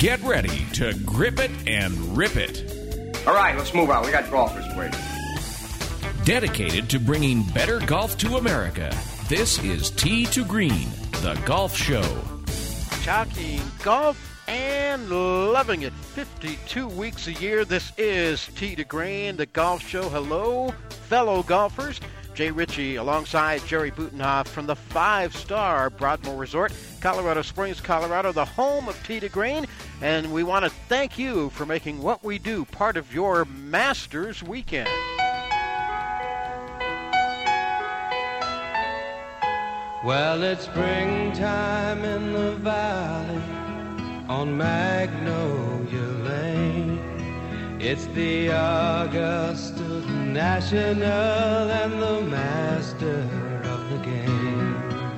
Get ready to grip it and rip it. All right, let's move on. We got golfers waiting. Dedicated to bringing better golf to America, this is Tee to Green, the golf show. Talking golf and loving it 52 weeks a year. This is Tee to Green, the golf show. Hello, fellow golfers. Jay Ritchie alongside Jerry Butenhoff from the five star Broadmoor Resort, Colorado Springs, Colorado, the home of to Green. And we want to thank you for making what we do part of your Masters weekend. Well, it's springtime in the valley on Magnolia Lane. It's the Augusta National and the master of the game.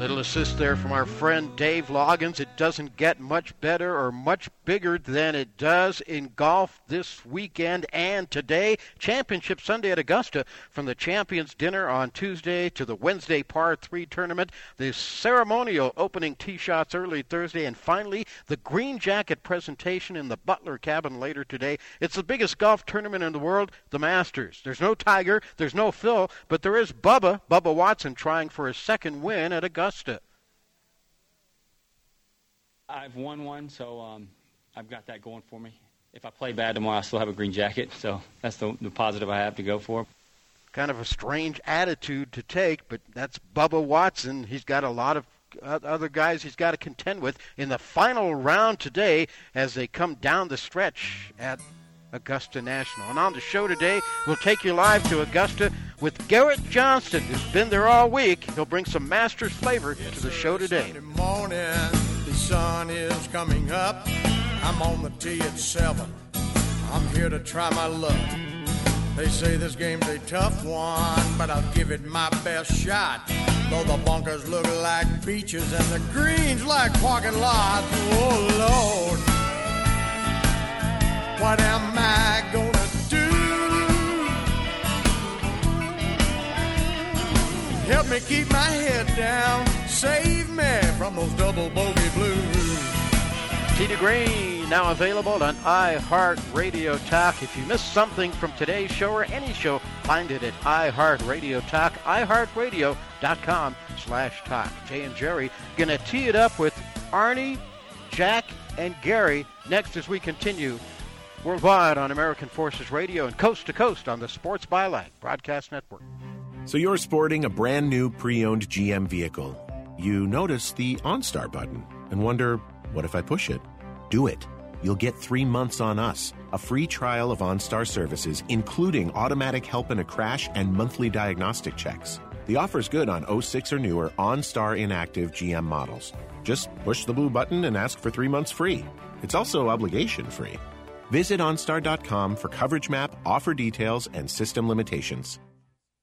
Little assist there from our friend Dave Loggins. It doesn't get much better or much bigger than it does in golf this weekend and today. Championship Sunday at Augusta from the Champions Dinner on Tuesday to the Wednesday Par 3 tournament. The ceremonial opening tee shots early Thursday and finally the green jacket presentation in the Butler cabin later today. It's the biggest golf tournament in the world, the Masters. There's no Tiger, there's no Phil, but there is Bubba, Bubba Watson trying for his second win at Augusta. I've won one, so um, I've got that going for me. If I play bad tomorrow, I still have a green jacket, so that's the, the positive I have to go for. Kind of a strange attitude to take, but that's Bubba Watson. He's got a lot of other guys he's got to contend with in the final round today as they come down the stretch at Augusta National. And on the show today, we'll take you live to Augusta with Garrett Johnston, who's been there all week. He'll bring some Masters flavor to the show today. Morning, the sun is coming up. I'm on the tee at seven. I'm here to try my luck. They say this game's a tough one, but I'll give it my best shot. Though the bunkers look like beaches and the greens like parking lots. Oh Lord. What am I gonna Help me keep my head down. Save me from those double bogey blues. To Green, now available on iHeartRadio Talk. If you missed something from today's show or any show, find it at iHeartRadio Talk, iHeartRadio.com slash talk. Jay and Jerry gonna tee it up with Arnie, Jack, and Gary next as we continue worldwide on American Forces Radio and coast to coast on the Sports Byline Broadcast Network. So you're sporting a brand new pre owned GM vehicle. You notice the OnStar button and wonder, what if I push it? Do it. You'll get three months on us, a free trial of OnStar services, including automatic help in a crash and monthly diagnostic checks. The offer's good on 06 or newer OnStar inactive GM models. Just push the blue button and ask for three months free. It's also obligation free. Visit OnStar.com for coverage map, offer details, and system limitations.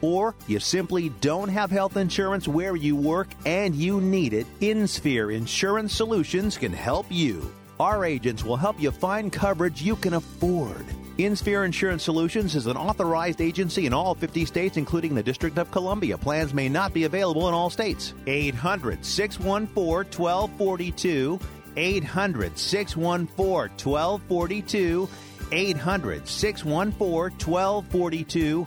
or you simply don't have health insurance where you work and you need it, InSphere Insurance Solutions can help you. Our agents will help you find coverage you can afford. InSphere Insurance Solutions is an authorized agency in all 50 states, including the District of Columbia. Plans may not be available in all states. 800 614 1242. 800 614 1242. 800 614 1242.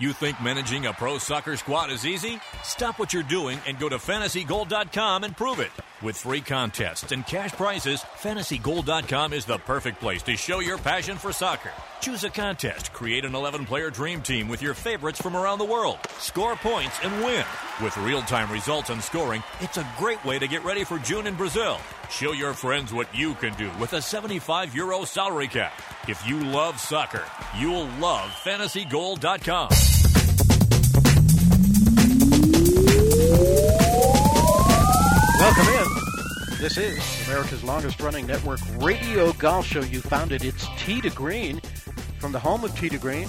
You think managing a pro soccer squad is easy? Stop what you're doing and go to fantasygold.com and prove it. With free contests and cash prizes, fantasygold.com is the perfect place to show your passion for soccer. Choose a contest, create an 11 player dream team with your favorites from around the world, score points, and win. With real time results and scoring, it's a great way to get ready for June in Brazil. Show your friends what you can do with a 75 euro salary cap. If you love soccer, you'll love fantasygold.com. Welcome in. This is America's longest running network radio golf show. You found it. It's Tee to Green from the home of Tee to Green,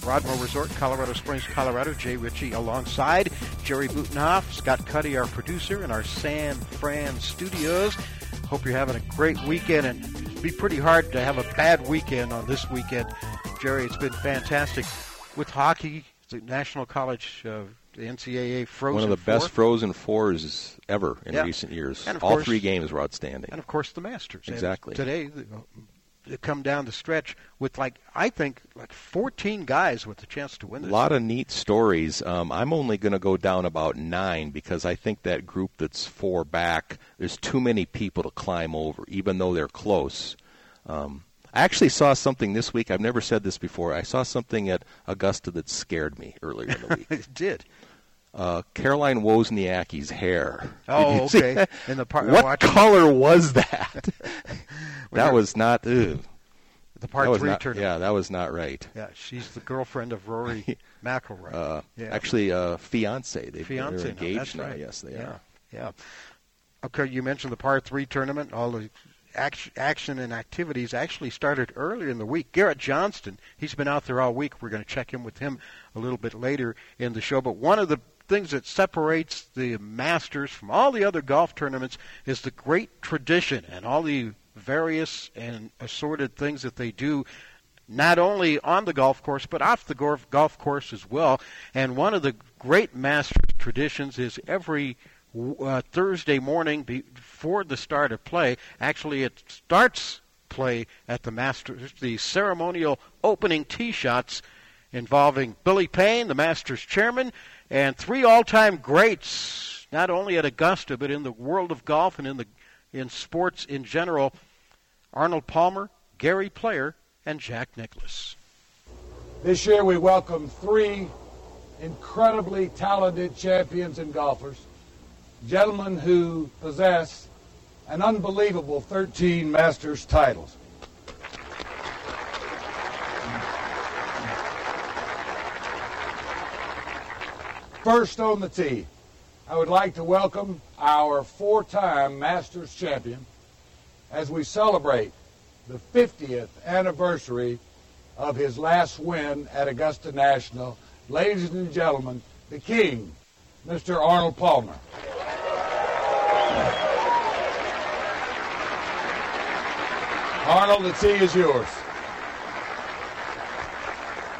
Broadmoor Resort, Colorado Springs, Colorado. Jay Ritchie alongside Jerry Butenhoff, Scott Cuddy, our producer, in our San Fran studios. Hope you're having a great weekend and it'd be pretty hard to have a bad weekend on this weekend. Jerry, it's been fantastic with hockey, the National College uh, the NCAA Frozen One of the Four. best Frozen Fours ever in Yeah. recent years. And All course- three games were outstanding. and of course the Masters. And Exactly. today, they come down the stretch with like I think like 14 guys with the chance to win A this. lot of neat stories. Um, I'm only going to go down about nine because I think that group that's four back, there's too many people to climb over, even though they're close. Um, I actually saw something this week. I've never said this before. I saw something at Augusta that scared me earlier in the week. it did. uh, Caroline Wozniacki's hair. Oh, Did you see okay. In the par- what watching- color was that? that was not. Ugh. The par that three not, tournament. Yeah, that was not right. Yeah, she's the girlfriend of Rory McIlroy. Uh, yeah. Actually, uh, fiance. They, fiance They're now, engaged that's now. right. Yes, they yeah. are. Yeah. Okay, you mentioned the par three tournament. All the action, action and activities actually started earlier in the week. Garrett Johnston, he's been out there all week. We're going to check in with him a little bit later in the show. But one of the things that separates the Masters from all the other golf tournaments is the great tradition and all the various and assorted things that they do not only on the golf course but off the golf course as well. And one of the great Masters traditions is every uh, Thursday morning before the start of play. Actually, it starts play at the Masters, the ceremonial opening tee shots involving Billy Payne, the Masters chairman, and three all-time greats, not only at Augusta but in the world of golf and in the in sports in general. Arnold Palmer, Gary Player, and Jack Nicklaus. This year we welcome three incredibly talented champions and golfers, gentlemen who possess an unbelievable 13 Masters titles. First on the tee, I would like to welcome our four-time Masters champion as we celebrate the 50th anniversary of his last win at Augusta National. Ladies and gentlemen, the King, Mr. Arnold Palmer. Arnold, the tee is yours.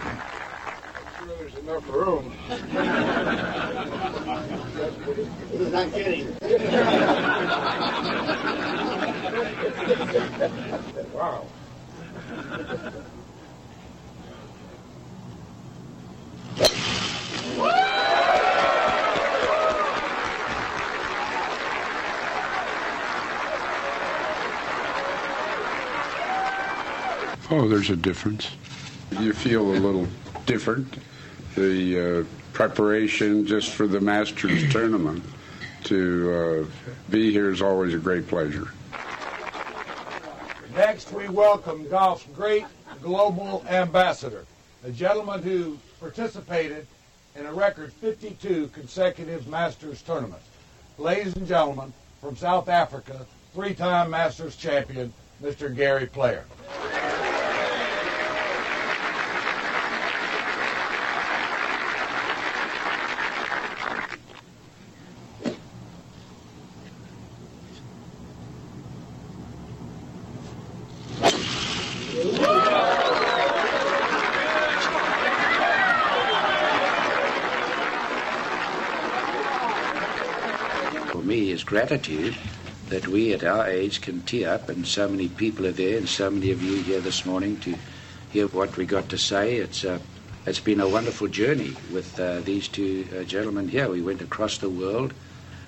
I'm sure there's enough room. Not kidding. wow. Oh, there's a difference. You feel a little different. The uh, preparation just for the Masters tournament to uh, be here is always a great pleasure. Next, we welcome golf's great global ambassador, a gentleman who participated in a record 52 consecutive Masters tournaments. Ladies and gentlemen, from South Africa, three-time Masters champion, Mr. Gary Player. me is gratitude that we at our age can tee up, and so many people are there, and so many of you here this morning to hear what we got to say. It's uh, it's been a wonderful journey with uh, these two uh, gentlemen here. We went across the world,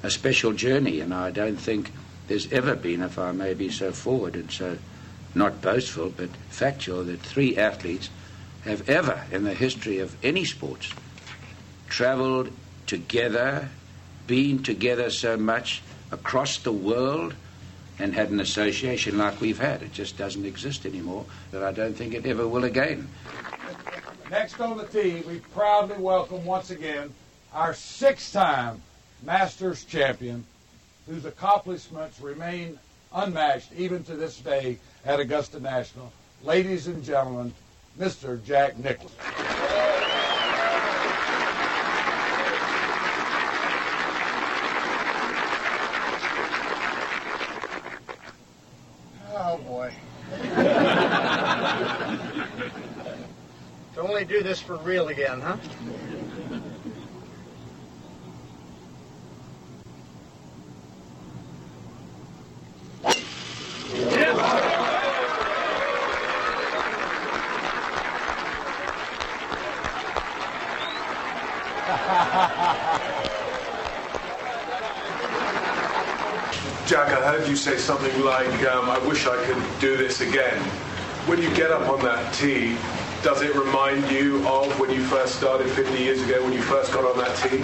a special journey, and I don't think there's ever been, if I may be so forward and so not boastful but factual, that three athletes have ever in the history of any sports traveled together, been together so much across the world, and had an association like we've had. It just doesn't exist anymore, that I don't think it ever will again. Next on the tee, we proudly welcome once again our six time Masters champion, whose accomplishments remain unmatched even to this day at Augusta National. Ladies and gentlemen, Mr. Jack Nicklaus. Oh boy. Only do this for real again, huh? Jack, I heard you say something like, um, I wish I could do this again. When you get up on that tee, does it remind you of when you first started 50 years ago, when you first got on that tee?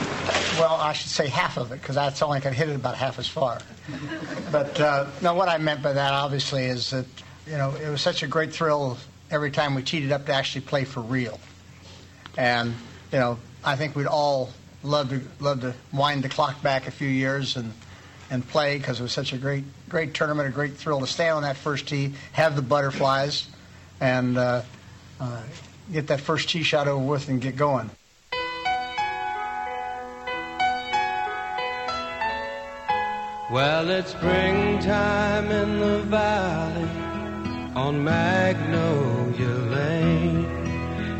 Well, I should say half of it because that's only can hit it about half as far. But uh, no, what I meant by that obviously is that you know it was such a great thrill every time we teed it up to actually play for real, and you know I think we'd all love to love to wind the clock back a few years and and play because it was such a great great tournament, a great thrill to stand on that first tee, have the butterflies, and uh, uh, get that first tee shot over with and get going. Well, it's springtime in the valley on Magnolia Lane.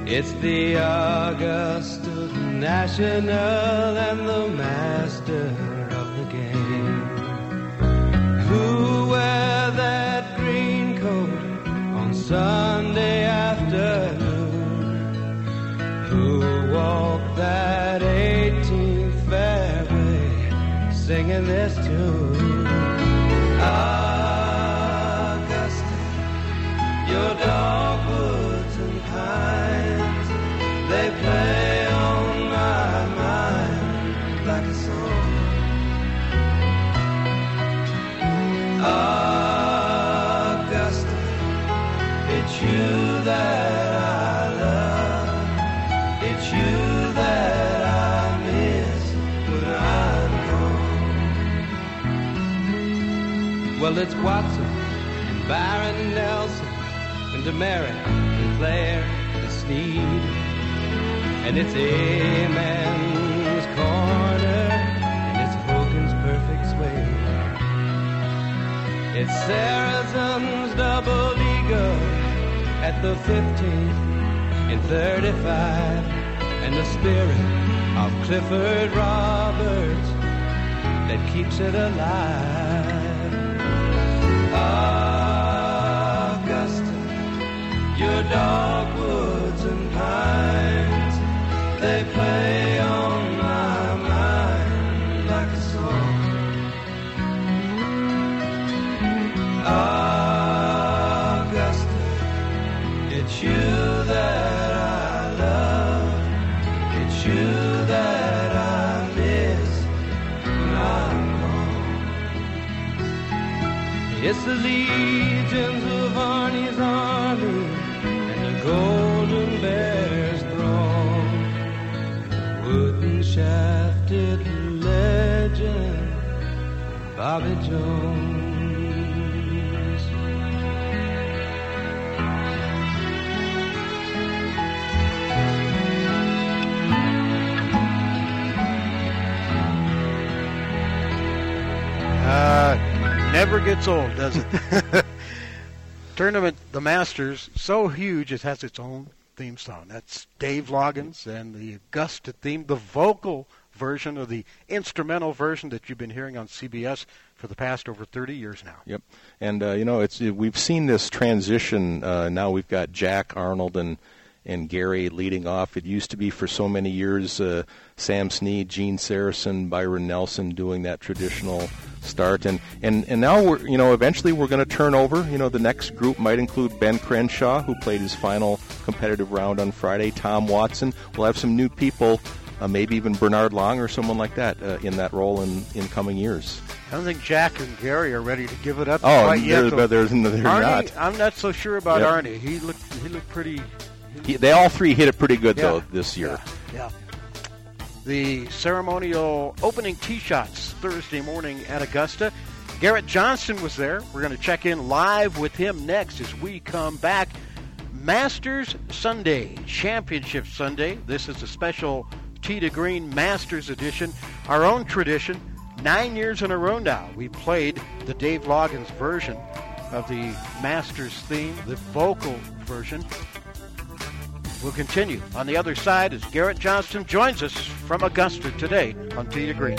It's the Augusta National and the master of the game. Who wear that green coat on Sunday singing this Well, it's Watson and Byron Nelson and Demaret and Claire and Snead. And it's Amen's corner and it's Hogan's perfect swing. It's Sarazen's double eagle at the 15th and 35 and the spirit of Clifford Roberts that keeps it alive. Your dogwoods and pines, they play on my mind like a song. Augusta, it's you that I love. It's you that I miss. It's the legions Bobby Jones. Uh, never gets old, does it? Tournament, the Masters, so huge it has its own theme song. That's Dave Loggins and the Augusta theme, the vocal version of the instrumental version that you've been hearing on CBS for the past over 30 years now. Yep, and uh, you know it's we've seen this transition. Uh, now we've got Jack Arnold and and Gary leading off. It used to be for so many years uh, Sam Snead, Gene Sarazen, Byron Nelson doing that traditional start, and, and, and now we're you know eventually we're going to turn over. You know the next group might include Ben Crenshaw, who played his final competitive round on Friday. Tom Watson. We'll have some new people. Uh, maybe even Bernard Long or someone like that uh, in that role in, in coming years. I don't think Jack and Gary are ready to give it up oh, quite yet. But there's, they're Arnie, not. I'm not so sure about Yep. Arnie. He looked he looked pretty. He, they all three hit it pretty good Yeah. though this year. Yeah. The ceremonial opening tee shots Thursday morning at Augusta. Garrett Johnston was there. We're going to check in live with him next as we come back. Masters Sunday, Championship Sunday. This is a special Tee to Green Masters edition, our own tradition. Nine years in a row now, we played the Dave Loggins version of the Masters theme, the vocal version. We'll continue on the other side as Garrett Johnston joins us from Augusta today on Tee to Green.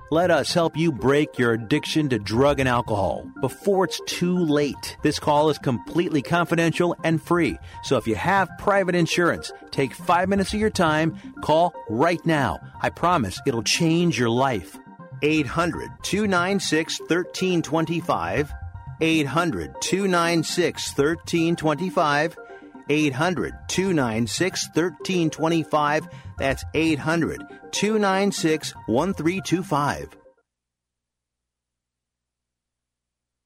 Let us help you break your addiction to drug and alcohol before it's too late. This call is completely confidential and free. So if you have private insurance, take five minutes of your time, call right now. I promise it'll change your life. 800 296 1325. 800 296 1325. 800 296 1325. That's 800 296 1325.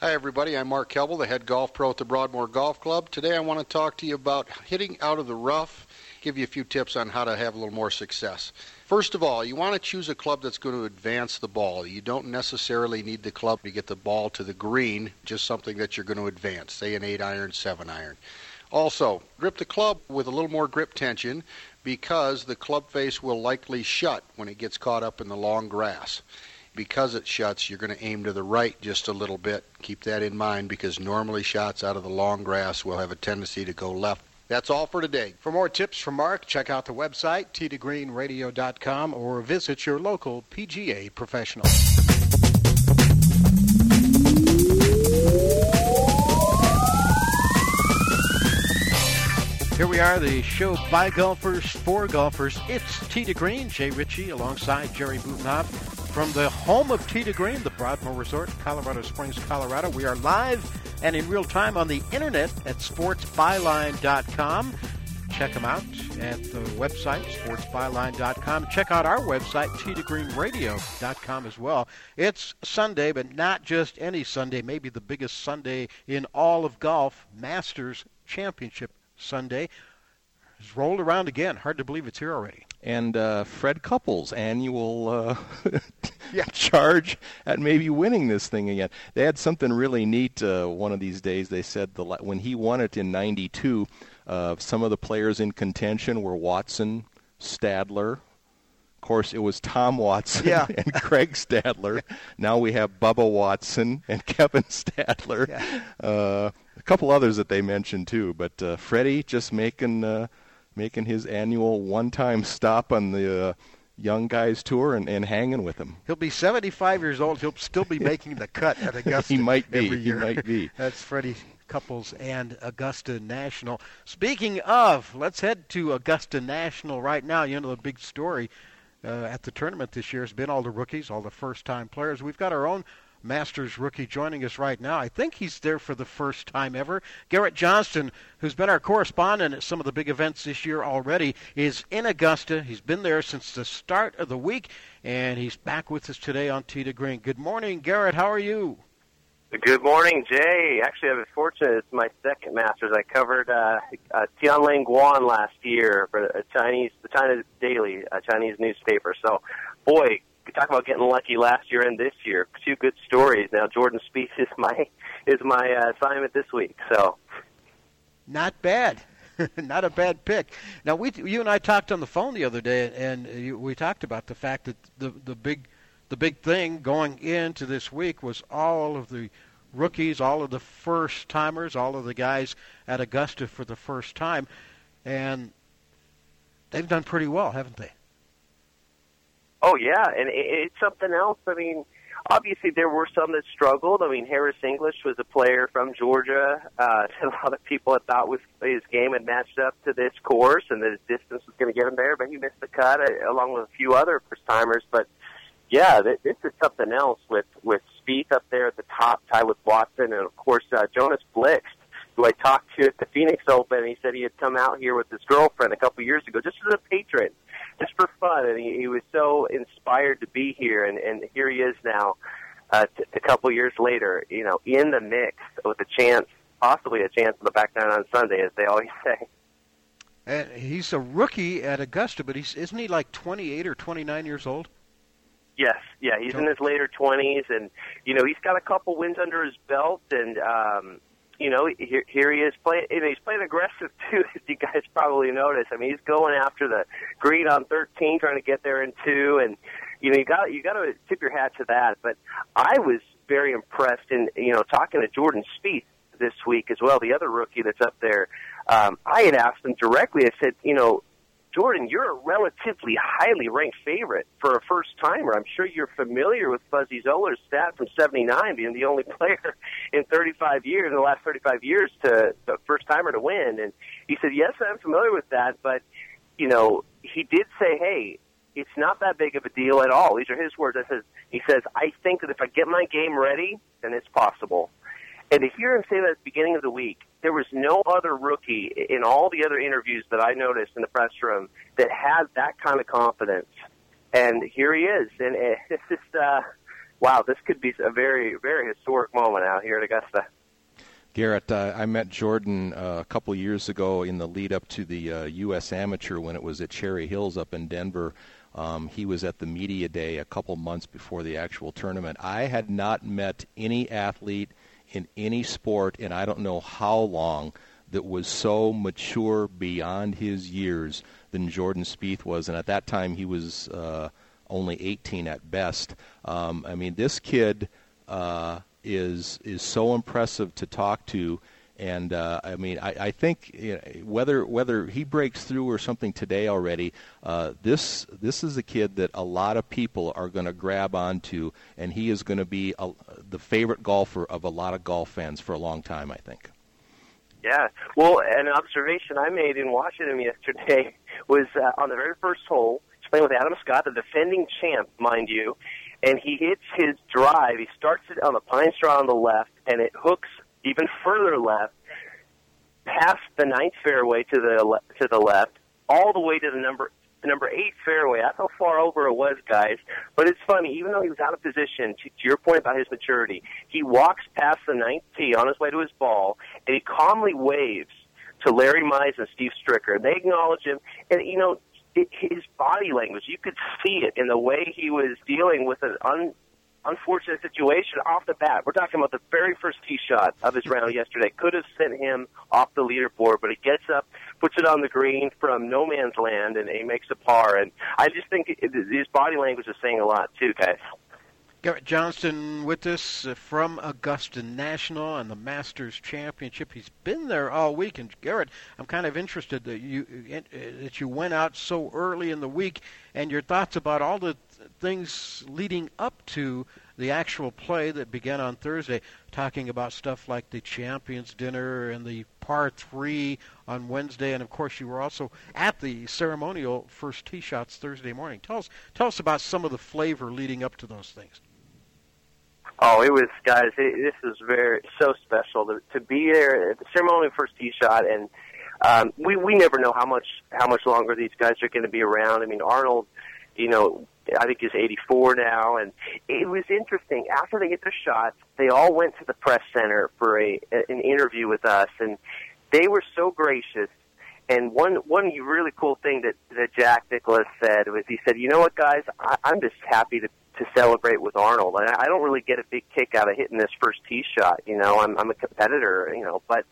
Hi, everybody. I'm Mark Kelble, the head golf pro at the Broadmoor Golf Club. Today I want to talk to you about hitting out of the rough, give you a few tips on how to have a little more success. First of all, you want to choose a club that's going to advance the ball. You don't necessarily need the club to get the ball to the green, just something that you're going to advance, say an 8 iron, 7 iron. Also, grip the club with a little more grip tension because the club face will likely shut when it gets caught up in the long grass. Because it shuts, you're going to aim to the right just a little bit. Keep that in mind because normally shots out of the long grass will have a tendency to go left that's all for today. For more tips from Mark, check out the website, teetogreenradio.com, or visit your local PGA professional. Here we are, the show by golfers for golfers. It's Tee to Green, Jay Ritchie alongside Jerry Butenhoff from the home of to Green, the Broadmoor Resort, Colorado Springs, Colorado. We are live and in real time on the internet at sportsbyline.com. Check them out at the website, sportsbyline.com. Check out our website, teetogreenradio.com as well. It's Sunday, but not just any Sunday, maybe the biggest Sunday in all of golf, Masters Championship Sunday. It's rolled around again. Hard to believe it's here already and uh, Fred Couples' annual uh, yeah. charge at maybe winning this thing again. They had something really neat uh, one of these days. They said the when he won it in '92, uh, some of the players in contention were Watson, Stadler. Of course, it was Tom Watson yeah. and Craig Stadler. now we have Bubba Watson and Kevin Stadler. Yeah. Uh, a couple others that they mentioned too, but uh, Freddie just making making his annual one-time stop on the uh, young guys tour and, and hanging with him. He'll be 75 years old. He'll still be making the cut at Augusta. he might be. Every year. He might be. That's Freddie Couples and Augusta National. Speaking of, let's head to Augusta National right now. You know the big story uh, at the tournament this year has been all the rookies, all the first-time players. We've got our own Masters rookie joining us right now. I think he's there for the first time ever. Garrett Johnston, who's been our correspondent at some of the big events this year already, is in Augusta. He's been there since the start of the week, and he's back with us today on to Green. Good morning, Garrett. How are you? Good morning, Jay. Actually, I was fortunate. It's my second Masters. I covered uh, uh, Tianlang Guan last year for a Chinese, the China Daily, a Chinese newspaper. So, boy, talk about getting lucky last year and this year. Two good stories. Now Jordan Spieth is my is my uh, assignment this week. So not bad. not a bad pick. Now we you and I talked on the phone the other day and you, we talked about the fact that the the big the big thing going into this week was all of the rookies, all of the first timers, all of the guys at Augusta for the first time and they've done pretty well, haven't they? Oh yeah, and it's something else. I mean, obviously there were some that struggled. I mean, Harris English was a player from Georgia. Uh, a lot of people had thought was his game had matched up to this course, and that his distance was going to get him there, but he missed the cut uh, along with a few other first timers. But yeah, this is something else with with Spieth up there at the top, tied with Watson, and of course uh, Jonas Blixt who I talked to at the Phoenix Open. and He said he had come out here with his girlfriend a couple years ago, just as a patron, just for fun, and he, he was so inspired to be here. And, and here he is now, uh, t- a couple years later, you know, in the mix with a chance, possibly a chance on the back nine on Sunday, as they always say. And he's a rookie at Augusta, but he's isn't he like 28 or 29 years old? Yes, yeah, he's in his later twenties, and you know he's got a couple wins under his belt, and um, you know, here, here he is playing. He's playing aggressive too, as you guys probably noticed. I mean, he's going after the green on 13, trying to get there in two, and you know, you got you got to tip your hat to that. But I was very impressed in you know talking to Jordan Spieth this week as well, the other rookie that's up there. Um, I had asked him directly. I said, you know, Jordan, you're a relatively highly ranked favorite for a first timer. I'm sure you're familiar with Fuzzy Zoeller's stat from 79 being the only player in 35 years, in the last 35 years, to the first timer to win. And he said, yes, I'm familiar with that, but, you know, he did say, hey, it's not that big of a deal at all. These are his words. I says, he says, I think that if I get my game ready, then it's possible. And to hear him say that at the beginning of the week, there was no other rookie in all the other interviews that I noticed in the press room that had that kind of confidence. And here he is. And it's just, uh, wow, this could be a very, very historic moment out here at Augusta. Garrett, uh, I met Jordan uh, a couple years ago in the lead up to the uh, U.S. Amateur when it was at Cherry Hills up in Denver. Um, he was at the media day a couple months before the actual tournament. I had not met any athlete in any sport, and I don't know how long, that was so mature beyond his years than Jordan Spieth was. And at that time, he was uh, only 18 at best. Um, I mean, this kid uh, is is so impressive to talk to. And uh, I mean, I, I think you know, whether whether he breaks through or something today already, uh, this this is a kid that a lot of people are going to grab onto, and he is going to be a, the favorite golfer of a lot of golf fans for a long time. I think. Yeah. Well, an observation I made in watching him yesterday was uh, on the very first hole. He's playing with Adam Scott, the defending champ, mind you, and he hits his drive. He starts it on the pine straw on the left, and it hooks even further left, past the ninth fairway to the to the left, all the way to the number the number eight fairway. That's how far over it was, guys. But it's funny, even though he was out of position, to, to your point about his maturity, he walks past the ninth tee on his way to his ball, and he calmly waves to Larry Mize and Steve Stricker. They acknowledge him, and you know his body language. You could see it in the way he was dealing with an un, unfortunate situation off the bat. We're talking about the very first tee shot of his round yesterday. Could have sent him off the leaderboard, but he gets up, puts it on the green from no man's land, and he makes a par. And I just think his body language is saying a lot too, guys. Garrett Johnston with us uh, from Augusta National and the Masters Championship. He's been there all week, and Garrett, I'm kind of interested that you uh, that you went out so early in the week, and your thoughts about all the things leading up to the actual play that began on Thursday, talking about stuff like the Champions Dinner and the par three on Wednesday, and of course you were also at the ceremonial first tee shots Thursday morning. Tell us, tell us about some of the flavor leading up to those things. Oh, it was guys. It, this was very so special to, to be there at the ceremonial first tee shot, and um, we we never know how much how much longer these guys are going to be around. I mean, Arnold, you know, I think is 84 now, and it was interesting. After they hit their shots, they all went to the press center for a an interview with us, and they were so gracious. And one one really cool thing that that Jack Nicklaus said was he said, "You know what, guys, I, I'm just happy to to celebrate with Arnold. And I don't really get a big kick out of hitting this first tee shot. You know, I'm I'm a competitor. You know, but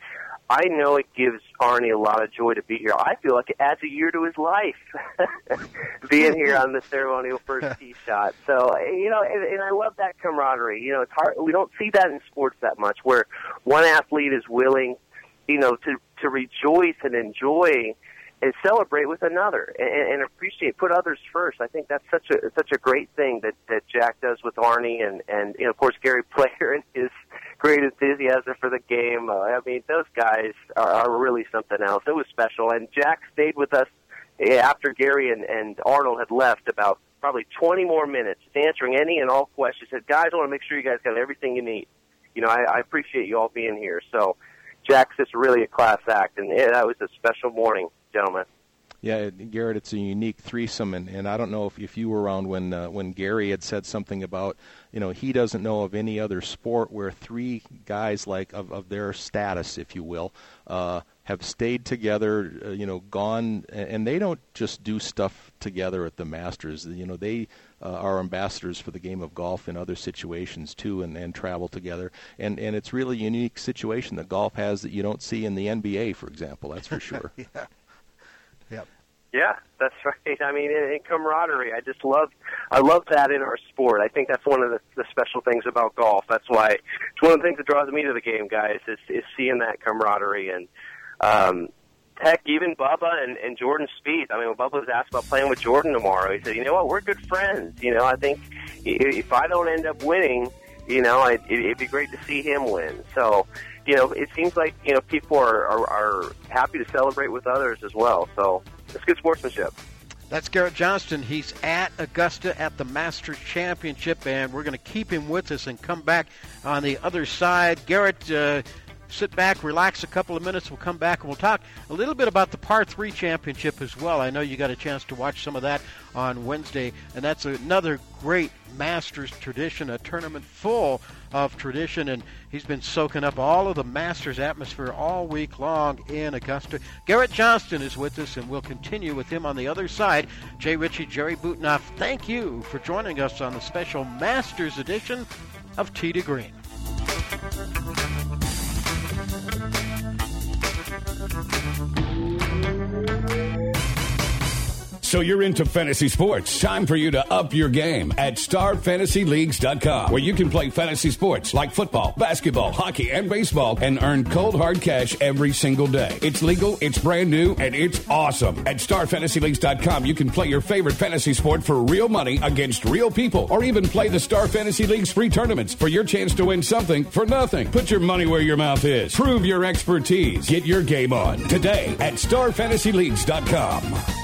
I know it gives Arnie a lot of joy to be here. I feel like it adds a year to his life being here on the ceremonial first tee shot. So you know, and, and I love that camaraderie. You know, it's hard. We don't see that in sports that much, where one athlete is willing, you know, to to rejoice and enjoy and celebrate with another and, and appreciate put others first. I think that's such a such a great thing that that Jack does with Arnie and and you know, of course Gary Player and his great enthusiasm for the game. Uh, I mean, those guys are, are really something else. It was special, and Jack stayed with us after Gary and, and Arnold had left about probably 20 more minutes, answering any and all questions. Said, guys, I want to make sure you guys got everything you need. You know, I, I appreciate you all being here. So, Jack's just really a class act, and yeah, that was a special morning gentlemen. Yeah, Garrett, it's a unique threesome, and, and I don't know if, if you were around when uh, when Gary had said something about, you know, he doesn't know of any other sport where three guys like of, of their status, if you will, uh, have stayed together, uh, you know, gone, and they don't just do stuff together at the Masters. You know, they uh, are ambassadors for the game of golf in other situations too, and, and travel together. And and it's really a unique situation that golf has that you don't see in the NBA, for example. That's for sure. yeah. Yeah, that's right. I mean, in, in camaraderie, I just love, I love that in our sport. I think that's one of the, the special things about golf. That's why it's one of the things that draws me to the game, guys, is is seeing that camaraderie and. Um, heck, even Bubba and, and Jordan Spieth. I mean, when Bubba was asked about playing with Jordan tomorrow, he said, "You know what? We're good friends. You know, I think if I don't end up winning, you know, I, it, it'd be great to see him win." So, you know, it seems like you know people are, are, are happy to celebrate with others as well. So it's good sportsmanship. That's Garrett Johnston. He's at Augusta at the Masters Championship, and we're going to keep him with us and come back on the other side. Garrett, uh, sit back, relax a couple of minutes. We'll come back and we'll talk a little bit about the Par 3 Championship as well. I know you got a chance to watch some of that on Wednesday, and that's another great Masters tradition, a tournament full of tradition, and he's been soaking up all of the Masters atmosphere all week long in Augusta. Garrett Johnston is with us, and we'll continue with him on the other side. Jay Ritchie, Jerry Butenoff, thank you for joining us on the special Masters edition of Tee to Green. So you're into fantasy sports. Time for you to up your game at starfantasyleagues.com, where you can play fantasy sports like football, basketball, hockey, and baseball and earn cold hard cash every single day. It's legal, it's brand new, and it's awesome. At starfantasyleagues.com, you can play your favorite fantasy sport for real money against real people, or even play the Star Fantasy League's free tournaments for your chance to win something for nothing. Put your money where your mouth is. Prove your expertise. Get your game on today at starfantasyleagues.com.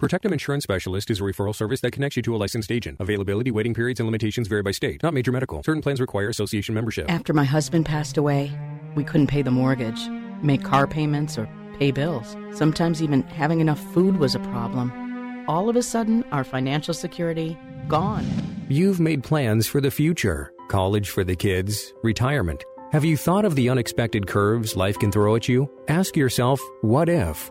Protectum Insurance Specialist is a referral service that connects you to a licensed agent. Availability, waiting periods, and limitations vary by state, not major medical. Certain plans require association membership. After my husband passed away, we couldn't pay the mortgage, make car payments, or pay bills. Sometimes even having enough food was a problem. All of a sudden, our financial security gone. You've made plans for the future college for the kids, retirement. Have you thought of the unexpected curves life can throw at you? Ask yourself, what if?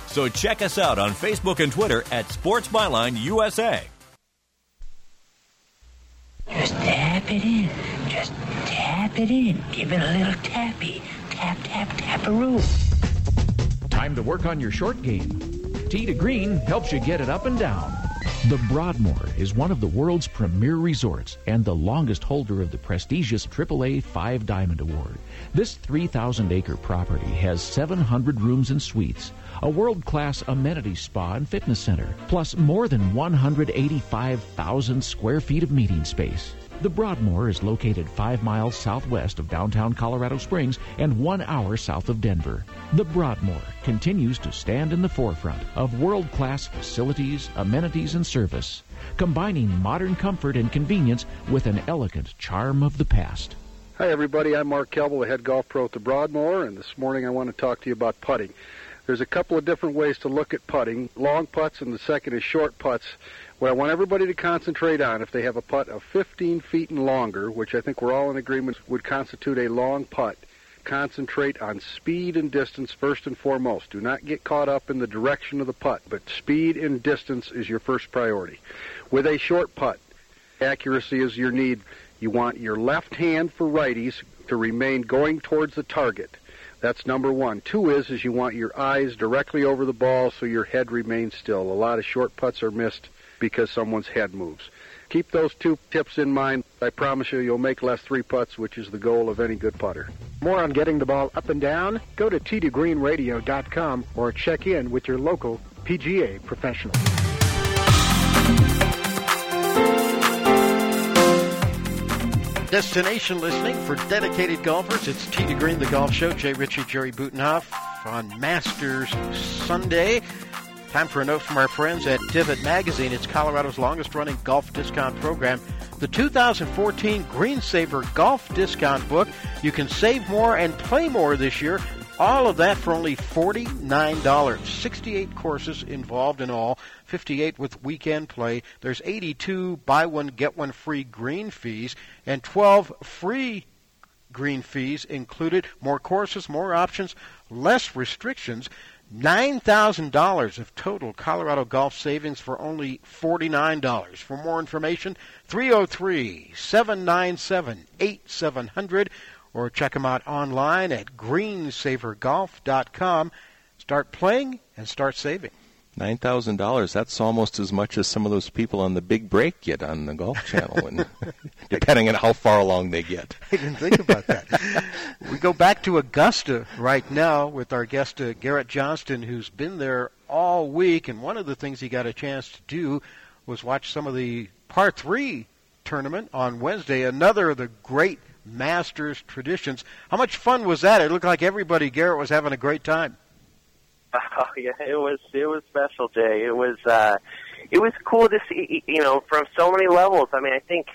So check us out on Facebook and Twitter at Sports Byline USA. Just tap it in. Just tap it in. Give it a little tappy. Tap, tap, taparoo. Time to work on your short game. Tee to Green helps you get it up and down. The Broadmoor is one of the world's premier resorts and the longest holder of the prestigious AAA Five Diamond Award. This 3,000 acre property has 700 rooms and suites, a world class amenity spa and fitness center, plus more than 185,000 square feet of meeting space. The Broadmoor is located five miles southwest of downtown Colorado Springs and one hour south of Denver. The Broadmoor continues to stand in the forefront of world class facilities, amenities, and service, combining modern comfort and convenience with an elegant charm of the past. Hi, everybody. I'm Mark Kelble, the head golf pro at the Broadmoor, and this morning I want to talk to you about putting. There's a couple of different ways to look at putting long putts, and the second is short putts. What I want everybody to concentrate on, if they have a putt of 15 feet and longer, which I think we're all in agreement would constitute a long putt, concentrate on speed and distance first and foremost. Do not get caught up in the direction of the putt, but speed and distance is your first priority. With a short putt, accuracy is your need. You want your left hand for righties to remain going towards the target. That's number one. Two is is you want your eyes directly over the ball so your head remains still. A lot of short putts are missed because someone's head moves. Keep those two tips in mind. I promise you, you'll make less three putts, which is the goal of any good putter. More on getting the ball up and down? Go to teetogreenradio.com or check in with your local PGA professional. Destination listening for dedicated golfers. It's to Green, the golf show. Jay Ritchie, Jerry Butenhoff on Masters Sunday. Time for a note from our friends at Divot Magazine. It's Colorado's longest running golf discount program. The 2014 Greensaver Golf Discount Book. You can save more and play more this year. All of that for only $49. 68 courses involved in all, 58 with weekend play. There's 82 buy one, get one free green fees, and 12 free green fees included. More courses, more options, less restrictions. $9,000 of total Colorado golf savings for only $49. For more information, 303 797 8700 or check them out online at greensavergolf.com. Start playing and start saving. Nine thousand dollars. That's almost as much as some of those people on the Big Break get on the Golf Channel, and depending on how far along they get. I didn't think about that. we go back to Augusta right now with our guest uh, Garrett Johnston, who's been there all week, and one of the things he got a chance to do was watch some of the par three tournament on Wednesday. Another of the great Masters traditions. How much fun was that? It looked like everybody, Garrett, was having a great time. Oh yeah, it was it was special, Jay. It was uh, it was cool to see, you know, from so many levels. I mean, I think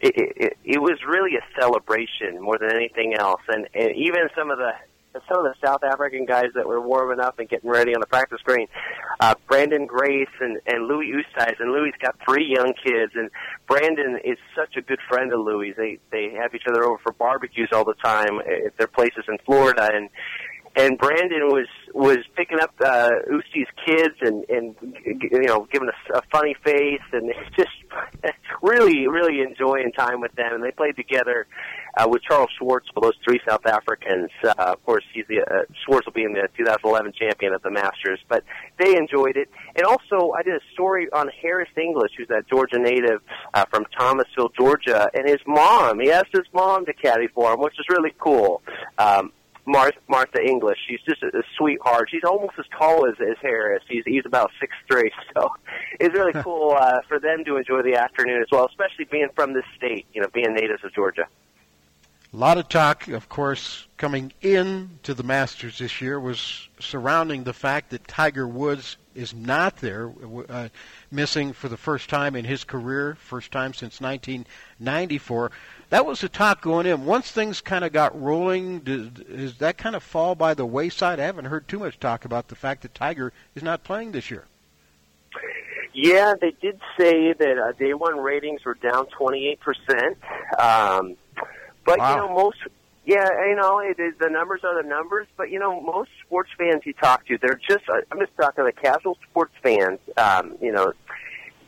it, it, it was really a celebration more than anything else, and, and even some of the some of the South African guys that were warming up and getting ready on the practice green, uh, Branden Grace and, and Louis Oosthuizen. And Louis got three young kids, and Branden is such a good friend of Louis. They they have each other over for barbecues all the time at their places in Florida, and and Branden was was picking up uh, Usti's kids and and you know giving a, a funny face and just really really enjoying time with them. And they played together uh, with Charl Schwartzel, those three South Africans. Uh, of course, he's the uh, Schwartz will be in the 2011 champion of the Masters, but they enjoyed it. And also, I did a story on Harris English, who's that Georgia native uh, from Thomasville, Georgia, and his mom. He asked his mom to caddy for him, which is really cool. Um, Martha, Martha English. She's just a, a sweetheart. She's almost as tall as, as Harris. He's he's about six three. So it's really cool uh, for them to enjoy the afternoon as well, especially being from this state. You know, being natives of Georgia. A lot of talk, of course, coming in to the Masters this year was surrounding the fact that Tiger Woods is not there, uh, missing for the first time in his career, first time since 1994 that was the talk going in. Once things kind of got rolling, does, that kind of fall by the wayside? I haven't heard too much talk about the fact that Tiger is not playing this year. Yeah, they did say that uh, day one ratings were down 28%. Um, but, wow. you know, most, yeah, you know, it is, the numbers are the numbers, but, you know, most sports fans you talk to, they're just, I'm just talking to casual sports fans, um, you know,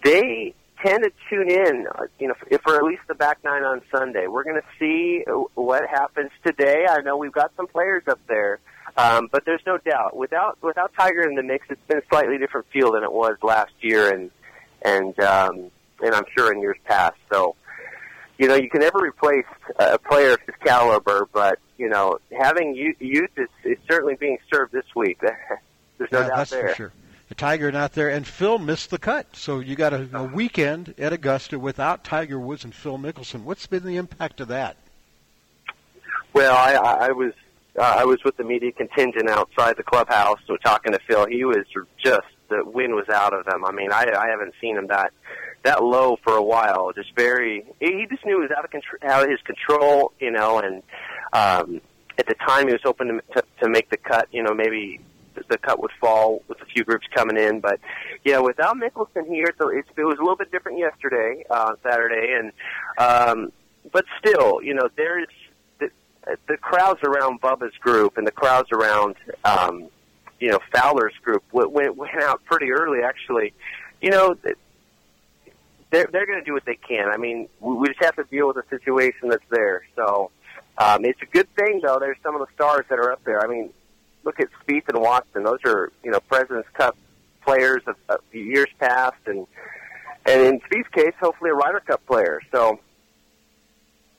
they tend to tune in, uh, you know, if for at least the back nine on Sunday. We're going to see what happens today. I know we've got some players up there, um, but there's no doubt without without Tiger in the mix, it's been a slightly different feel than it was last year, and and um, and I'm sure in years past. So, you know, you can never replace a player of his caliber, but you know, having youth is, is certainly being served this week. there's no yeah, doubt that's there. For sure Tiger not there, and Phil missed the cut. So you got a, a weekend at Augusta without Tiger Woods and Phil Mickelson. What's been the impact of that? Well, I, I was uh, I was with the media contingent outside the clubhouse, so talking to Phil, he was just the wind was out of him. I mean, I I haven't seen him that that low for a while. Just very, he just knew it was out of control, out of his control, you know. And um, at the time, he was hoping to, to to make the cut. You know, maybe the cut would fall with a few groups coming in. But yeah, without Mickelson here, so it, it was a little bit different yesterday uh, Saturday, and um, but still, you know, there's the crowds around Bubba's group and the crowds around, um, you know, Fowler's group went, went, went out pretty early, actually. You know, they're, they're going to do what they can. I mean, we, we just have to deal with the situation that's there. So, um, it's a good thing, though. There's some of the stars that are up there. I mean, look at Spieth and Watson. Those are, you know, President's Cup players of, of years past, and and in Spieth's case, hopefully a Ryder Cup player. So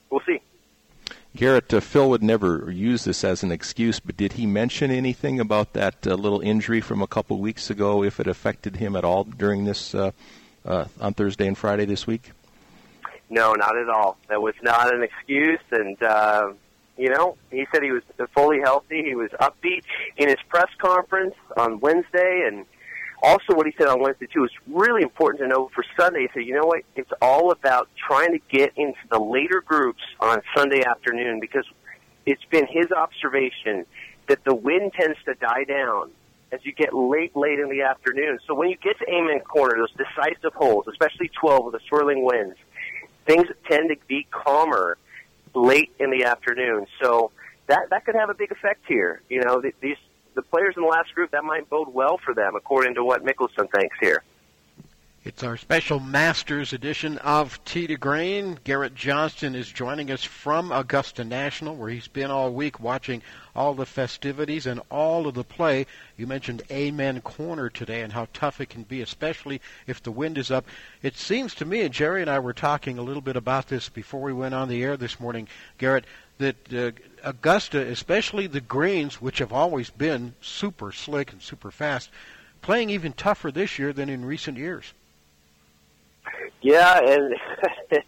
we'll see. Garrett, uh, Phil would never use this as an excuse, but did he mention anything about that uh, little injury from a couple weeks ago, if it affected him at all during this uh, uh, on Thursday and Friday this week? No, not at all. That was not an excuse, and uh, you know, he said he was fully healthy. He was upbeat in his press conference on Wednesday, and also what he said on Wednesday too is really important to know for Sunday. He said, you know what? It's all about trying to get into the later groups on Sunday afternoon because it's been his observation that the wind tends to die down as you get late, late in the afternoon. So when you get to Amen Corner, those decisive holes, especially 12 with the swirling winds, things tend to be calmer late in the afternoon. So that that could have a big effect here. You know, these the players in the last group, that might bode well for them, according to what Mickelson thinks here. It's our special Masters edition of Tee to Green. Garrett Johnston is joining us from Augusta National, where he's been all week watching all the festivities and all of the play. You mentioned Amen Corner today and how tough it can be, especially if the wind is up. It seems to me, and Jerry and I were talking a little bit about this before we went on the air this morning, Garrett, that uh, Augusta, especially the greens, which have always been super slick and super fast, playing even tougher this year than in recent years. Yeah, and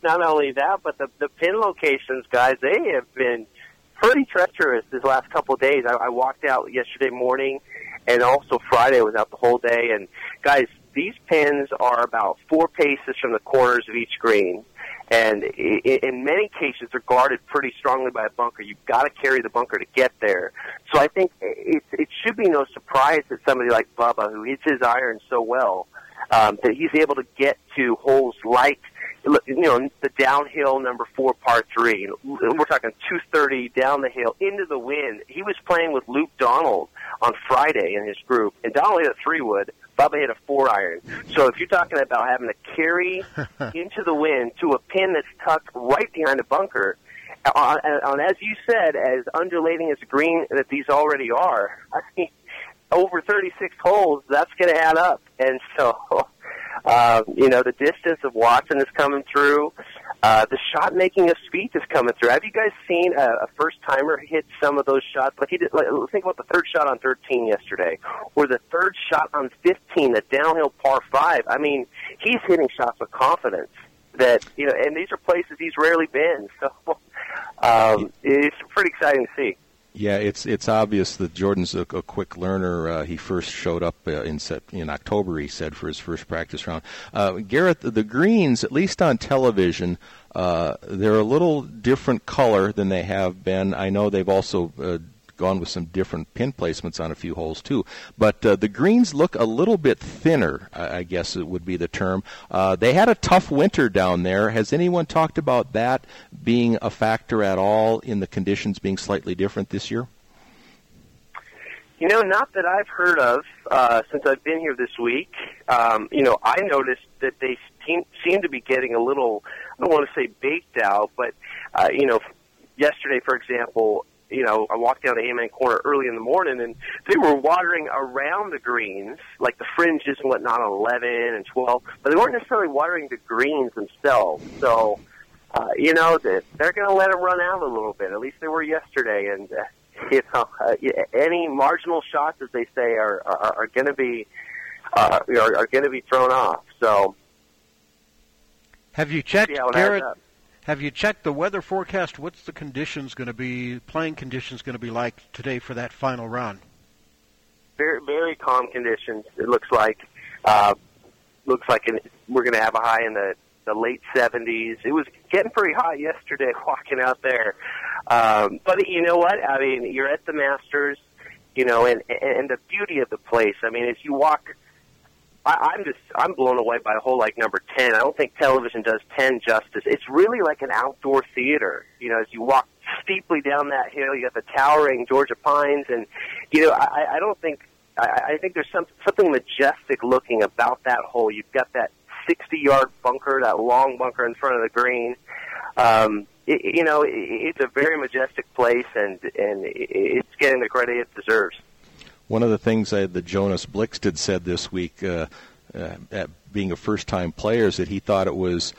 not only that, but the the pin locations, guys, they have been pretty treacherous these last couple of days. I, I walked out yesterday morning, and also Friday was out the whole day. And guys, these pins are about four paces from the corners of each green and in many cases they're guarded pretty strongly by a bunker. You've got to carry the bunker to get there. So I think it, it should be no surprise that somebody like Bubba, who hits his iron so well, um, that he's able to get to holes like you know the downhill number four par three. We're talking 230 down the hill into the wind. He was playing with Luke Donald on Friday in his group, and Donald hit a three wood. Bubba hit a four iron. So if you're talking about having to carry into the wind to a pin that's tucked right behind a bunker, on, on as you said, as undulating as green that these already are, I mean, over 36 holes, that's going to add up. And so, uh, you know, the distance of Watson is coming through. Uh, the shot making of Spieth is coming through. Have you guys seen a, a first timer hit some of those shots? Like he did. Like, think about the third shot on 13 yesterday, or the third shot on 15, the downhill par five. I mean, he's hitting shots with confidence that you know, and these are places he's rarely been. So um, it's pretty exciting to see. Yeah, it's it's obvious that Jordan's a, a quick learner. Uh, he first showed up uh, in in October, he said, for his first practice round. Uh, Garrett, the, greens, at least on television, uh, they're a little different color than they have been. I know they've also uh, gone with some different pin placements on a few holes too. But uh, the greens look a little bit thinner, I guess it would be the term. Uh, they had a tough winter down there. Has anyone talked about that being a factor at all in the conditions being slightly different this year? You know, not that I've heard of uh, since I've been here this week. Um, you know, I noticed that they seem, seem to be getting a little, I don't want to say baked out, but, uh, you know, yesterday, for example, you know, I walked down to Amen Corner early in the morning, and they were watering around the greens, like the fringes and whatnot on 11 and 12, but they weren't necessarily watering the greens themselves. So, uh, you know, they're going to let them run out a little bit. At least they were yesterday, and uh, you know, uh, any marginal shots, as they say, are are, are going to be uh, are, are going to be thrown off. So, have you checked, Garrett? Have you checked the weather forecast? What's the conditions going to be, playing conditions going to be like today for that final round? Very, very calm conditions. It looks like. Uh, looks like an, we're going to have a high in the the late 70s. It was getting pretty hot yesterday walking out there. Um, but you know what? I mean, you're at the Masters, you know, and and the beauty of the place. I mean, as you walk I, I'm just I'm blown away by a hole like number ten. I don't think television does ten justice. It's really like an outdoor theater. You know, as you walk steeply down that hill. You got the towering Georgia pines, and you know, I, I don't think I, I think there's some, something majestic looking about that hole. You've got that 60 yard bunker, that long bunker in front of the green. Um, it, you know, it, it's a very majestic place, and and it's getting the credit it deserves. One of the things uh, that Jonas Blixt said this week, uh, uh, at being a first-time player, is that he thought it was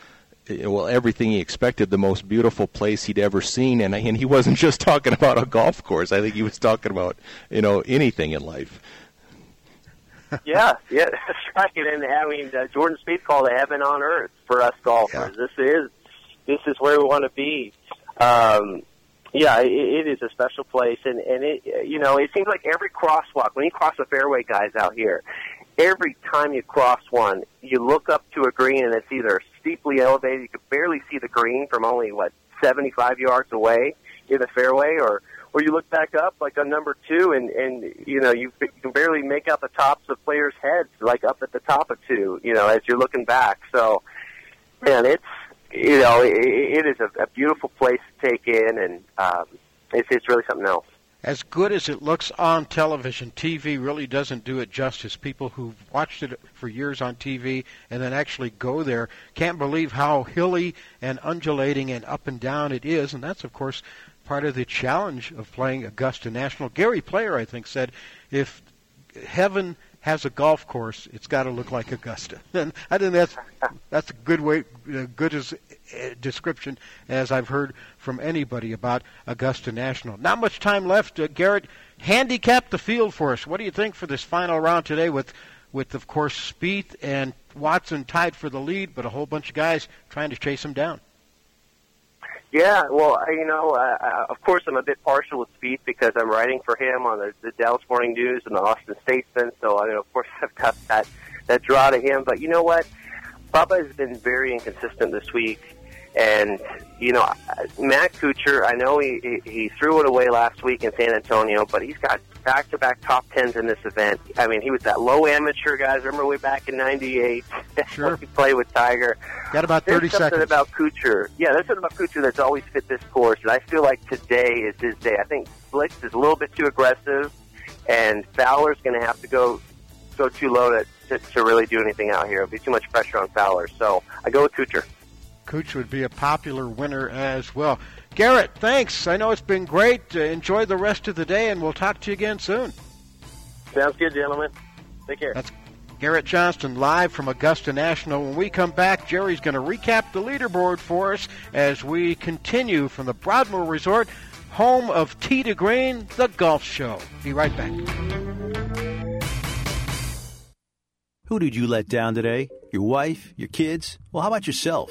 uh, well everything he expected, the most beautiful place he'd ever seen, and and he wasn't just talking about a golf course. I think he was talking about you know anything in life. yeah, yeah, that's right. And I mean, uh, Jordan Spieth called it heaven on earth for us golfers. Yeah. This is this is where we want to be. Um, yeah, it, it is a special place, and and it you know it seems like every crosswalk when you cross the fairway, guys out here, every time you cross one, you look up to a green and it's either steeply elevated, you can barely see the green from only what 75 yards away in the fairway, or or you look back up like on number two and and you know you, you can barely make out the tops of players' heads like up at the top of two, you know, as you're looking back. So, man, it's you know, it, it is a, a beautiful place to take in, and um, it's it's really something else. As good as it looks on television, TV really doesn't do it justice. People who've watched it for years on TV and then actually go there can't believe how hilly and undulating and up and down it is, and that's of course part of the challenge of playing Augusta National. Gary Player, I think, said if heaven has a golf course, it's got to look like Augusta. And I think that's that's a good way, good as uh, description as I've heard from anybody about Augusta National. Not much time left, uh, Garrett. Handicap the field for us. What do you think for this final round today? With, with of course Spieth and Watson tied for the lead, but a whole bunch of guys trying to chase him down. Yeah, well, I, you know, uh, of course, I'm a bit partial with Spieth because I'm writing for him on the, the Dallas Morning News and the Austin Statesman. So, I mean, of course, I've got that that draw to him. But you know what? Bubba has been very inconsistent this week, and you know, Matt Kuchar. I know he he, threw it away last week in San Antonio, but he's got back-to-back top tens in this event. I mean, he was that low amateur guys. Remember way back in '98? Sure. he played with Tiger. Got about thirty there's something seconds. about Kuchar. Yeah, there's something about Kuchar that's always fit this course, and I feel like today is his day. I think Blixt is a little bit too aggressive, and Fowler's going to have to go go too low to, to to really do anything out here. It'll be too much pressure on Fowler. So I go with Kuchar. Kuchar would be a popular winner as well. Garrett, thanks. I know it's been great. Uh, enjoy the rest of the day, and we'll talk to you again soon. Sounds good, gentlemen. Take care. That's Garrett Johnston live from Augusta National. When we come back, Jerry's going to recap the leaderboard for us as we continue from the Broadmoor Resort, home of Tee to Green, the golf show. Be right back. Who did you let down today? Your wife? Your kids? Well, how about yourself?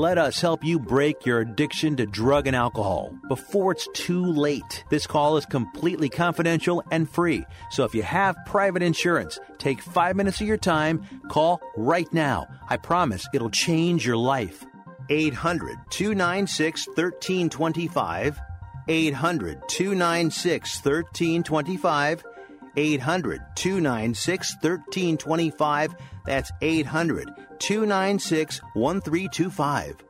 Let us help you break your addiction to drug and alcohol before it's too late. This call is completely confidential and free. So if you have private insurance, take five minutes of your time, call right now. I promise it'll change your life. 800 296 1325. 800 296 1325. 800 296 1325. That's 800 296 1325.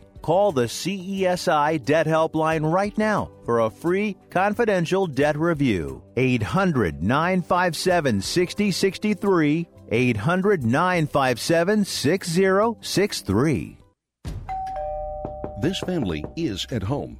Call the CESI Debt Helpline right now for a free confidential debt review. 800 957 6063. 800 957 6063. This family is at home,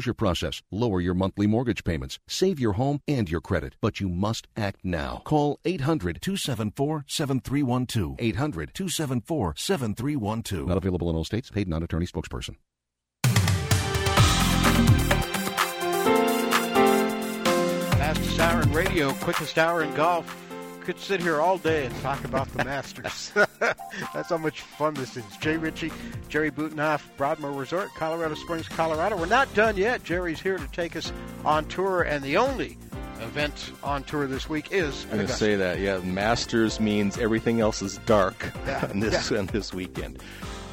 process, lower your monthly mortgage payments, save your home and your credit, but you must act now. Call 800 274 7312. 800 274 7312. Not available in all states. Paid non attorney spokesperson. Fastest hour in radio, quickest hour in golf. Could sit here all day and talk about the Masters. That's how much fun this is. Jay Ritchie, Jerry Butenhoff, Broadmoor Resort, Colorado Springs, Colorado. We're not done yet. Jerry's here to take us on tour, and the only event on tour this week is. I'm going to say that. Yeah, Masters means everything else is dark Yeah, on this yeah. on this weekend.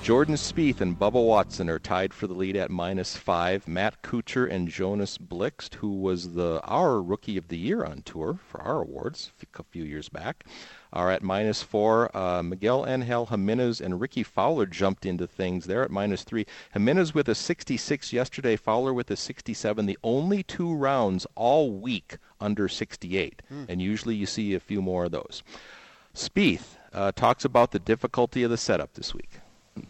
Jordan Spieth and Bubba Watson are tied for the lead at minus five. Matt Kuchar and Jonas Blixt, who was the our rookie of the year on tour for our awards a few years back, are at minus four. Uh, Miguel Angel Jimenez and Rickie Fowler jumped into things. They're at minus three. Jimenez with a 66 yesterday. Fowler with a 67. The only two rounds all week under 68, Hmm. and usually you see a few more of those. Spieth uh, talks about the difficulty of the setup this week.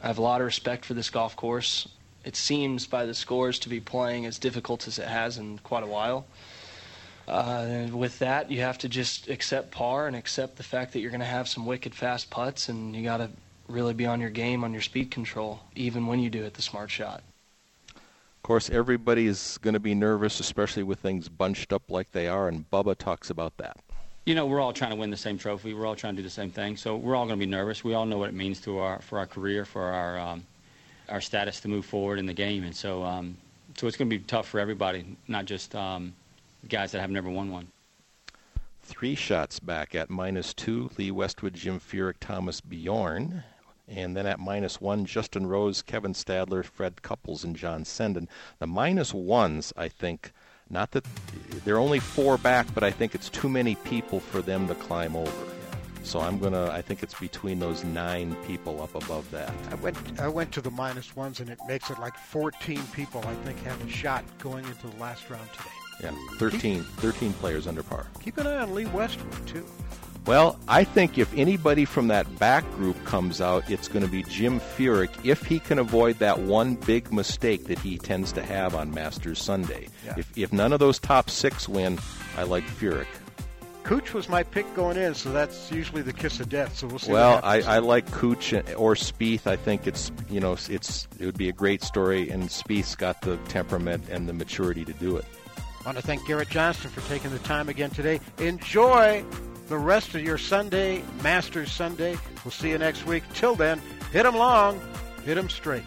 I have a lot of respect for this golf course. It seems by the scores to be playing as difficult as it has in quite a while. Uh, and with that, you have to just accept par and accept the fact that you're going to have some wicked fast putts, and you got to really be on your game on your speed control, even when you do hit the smart shot. Of course, everybody is going to be nervous, especially with things bunched up like they are, and Bubba talks about that. You know, we're all trying to win the same trophy. We're all trying to do the same thing. So we're all going to be nervous. We all know what it means to our for our career, for our um, our status to move forward in the game. And so, um, so it's going to be tough for everybody, not just um, guys that have never won one. Three shots back at minus two, Lee Westwood, Jim Furyk, Thomas Bjorn. And then at minus one, Justin Rose, Kevin Stadler, Fred Couples, and John Senden. The minus ones, I think, not that they're only four back, but I think it's too many people for them to climb over. So I'm gonna. I think it's between those nine people up above that. I went I went to the minus ones, and it makes it like 14 people, I think, have a shot going into the last round today. Yeah, 13, 13 players under par. Keep an eye on Lee Westwood, too. Well, I think if anybody from that back group comes out, it's going to be Jim Furyk if he can avoid that one big mistake that he tends to have on Masters Sunday. Yeah. If, if none of those top six win, I like Furyk. Cooch was my pick going in, so that's usually the kiss of death. So we'll see. Well, I. I like Cooch or Spieth. I think it's you know it's it would be a great story, and Spieth's got the temperament and the maturity to do it. I want to thank Garrett Johnston for taking the time again today. Enjoy the rest of your Sunday, Masters Sunday. We'll see you next week. Till then, hit hit 'em long, hit hit 'em straight.